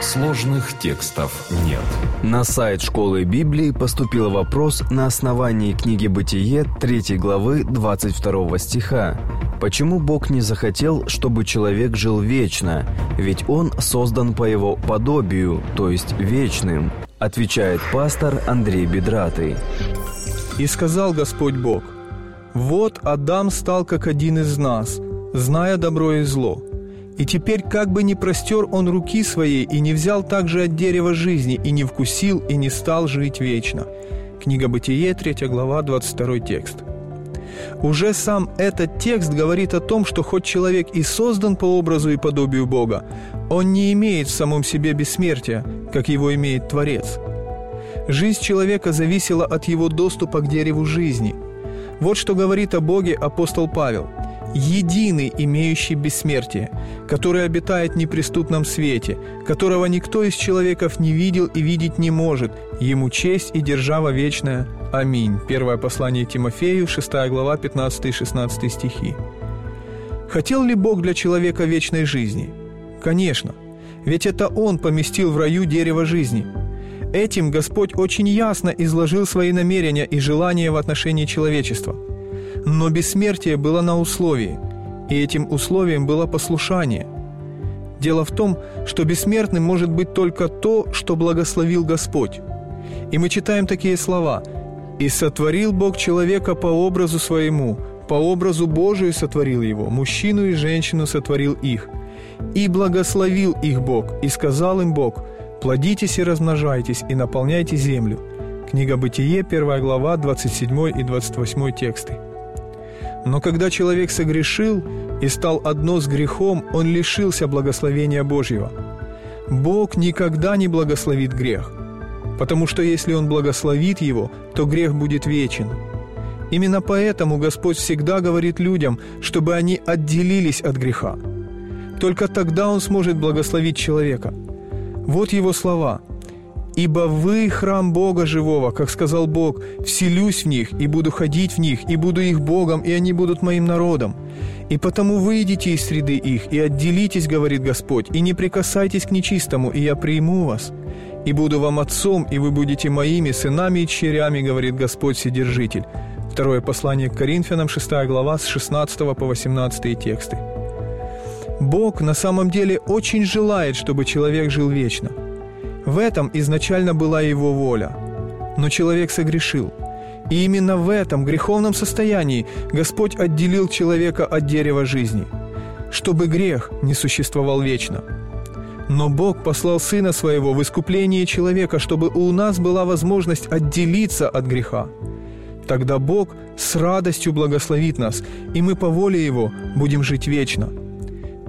Сложных текстов нет. На сайт школы Библии поступил вопрос на основании книги «Бытие» 3 главы 22 стиха. Почему Бог не захотел, чтобы человек жил вечно? Ведь он создан по его подобию, то есть вечным, отвечает пастор Андрей Бедратый. «И сказал Господь Бог, вот Адам стал как один из нас, зная добро и зло. И теперь как бы не простер он руки своей и не взял также от дерева жизни, и не вкусил, и не стал жить вечно». Книга Бытие, 3 глава, 22 текст. Уже сам этот текст говорит о том, что хоть человек и создан по образу и подобию Бога, он не имеет в самом себе бессмертия, как его имеет Творец. Жизнь человека зависела от его доступа к дереву жизни. Вот что говорит о Боге апостол Павел – единый, имеющий бессмертие, который обитает в неприступном свете, которого никто из человеков не видел и видеть не может, ему честь и держава вечная. Аминь. Первое послание Тимофею, 6 глава, 15 и 16 стихи. Хотел ли Бог для человека вечной жизни? Конечно. Ведь это Он поместил в раю дерево жизни. Этим Господь очень ясно изложил свои намерения и желания в отношении человечества – но бессмертие было на условии, и этим условием было послушание. Дело в том, что бессмертным может быть только то, что благословил Господь. И мы читаем такие слова «И сотворил Бог человека по образу своему, по образу Божию сотворил его, мужчину и женщину сотворил их. И благословил их Бог, и сказал им Бог, плодитесь и размножайтесь, и наполняйте землю». Книга Бытие, 1 глава, 27 и 28 тексты. Но когда человек согрешил и стал одно с грехом, он лишился благословения Божьего. Бог никогда не благословит грех, потому что если Он благословит его, то грех будет вечен. Именно поэтому Господь всегда говорит людям, чтобы они отделились от греха. Только тогда Он сможет благословить человека. Вот Его слова – Ибо вы храм Бога живого, как сказал Бог, вселюсь в них и буду ходить в них, и буду их Богом, и они будут моим народом. И потому выйдите из среды их, и отделитесь, говорит Господь, и не прикасайтесь к нечистому, и я приму вас. И буду вам отцом, и вы будете моими сынами и черями, говорит Господь Вседержитель. Второе послание к Коринфянам, 6 глава, с 16 по 18 тексты. Бог на самом деле очень желает, чтобы человек жил вечно – в этом изначально была его воля. Но человек согрешил. И именно в этом греховном состоянии Господь отделил человека от дерева жизни, чтобы грех не существовал вечно. Но Бог послал Сына Своего в искупление человека, чтобы у нас была возможность отделиться от греха. Тогда Бог с радостью благословит нас, и мы по воле Его будем жить вечно.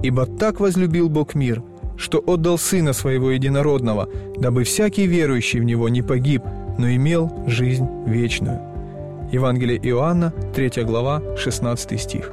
Ибо так возлюбил Бог мир – что отдал Сына Своего Единородного, дабы всякий верующий в Него не погиб, но имел жизнь вечную». Евангелие Иоанна, 3 глава, 16 стих.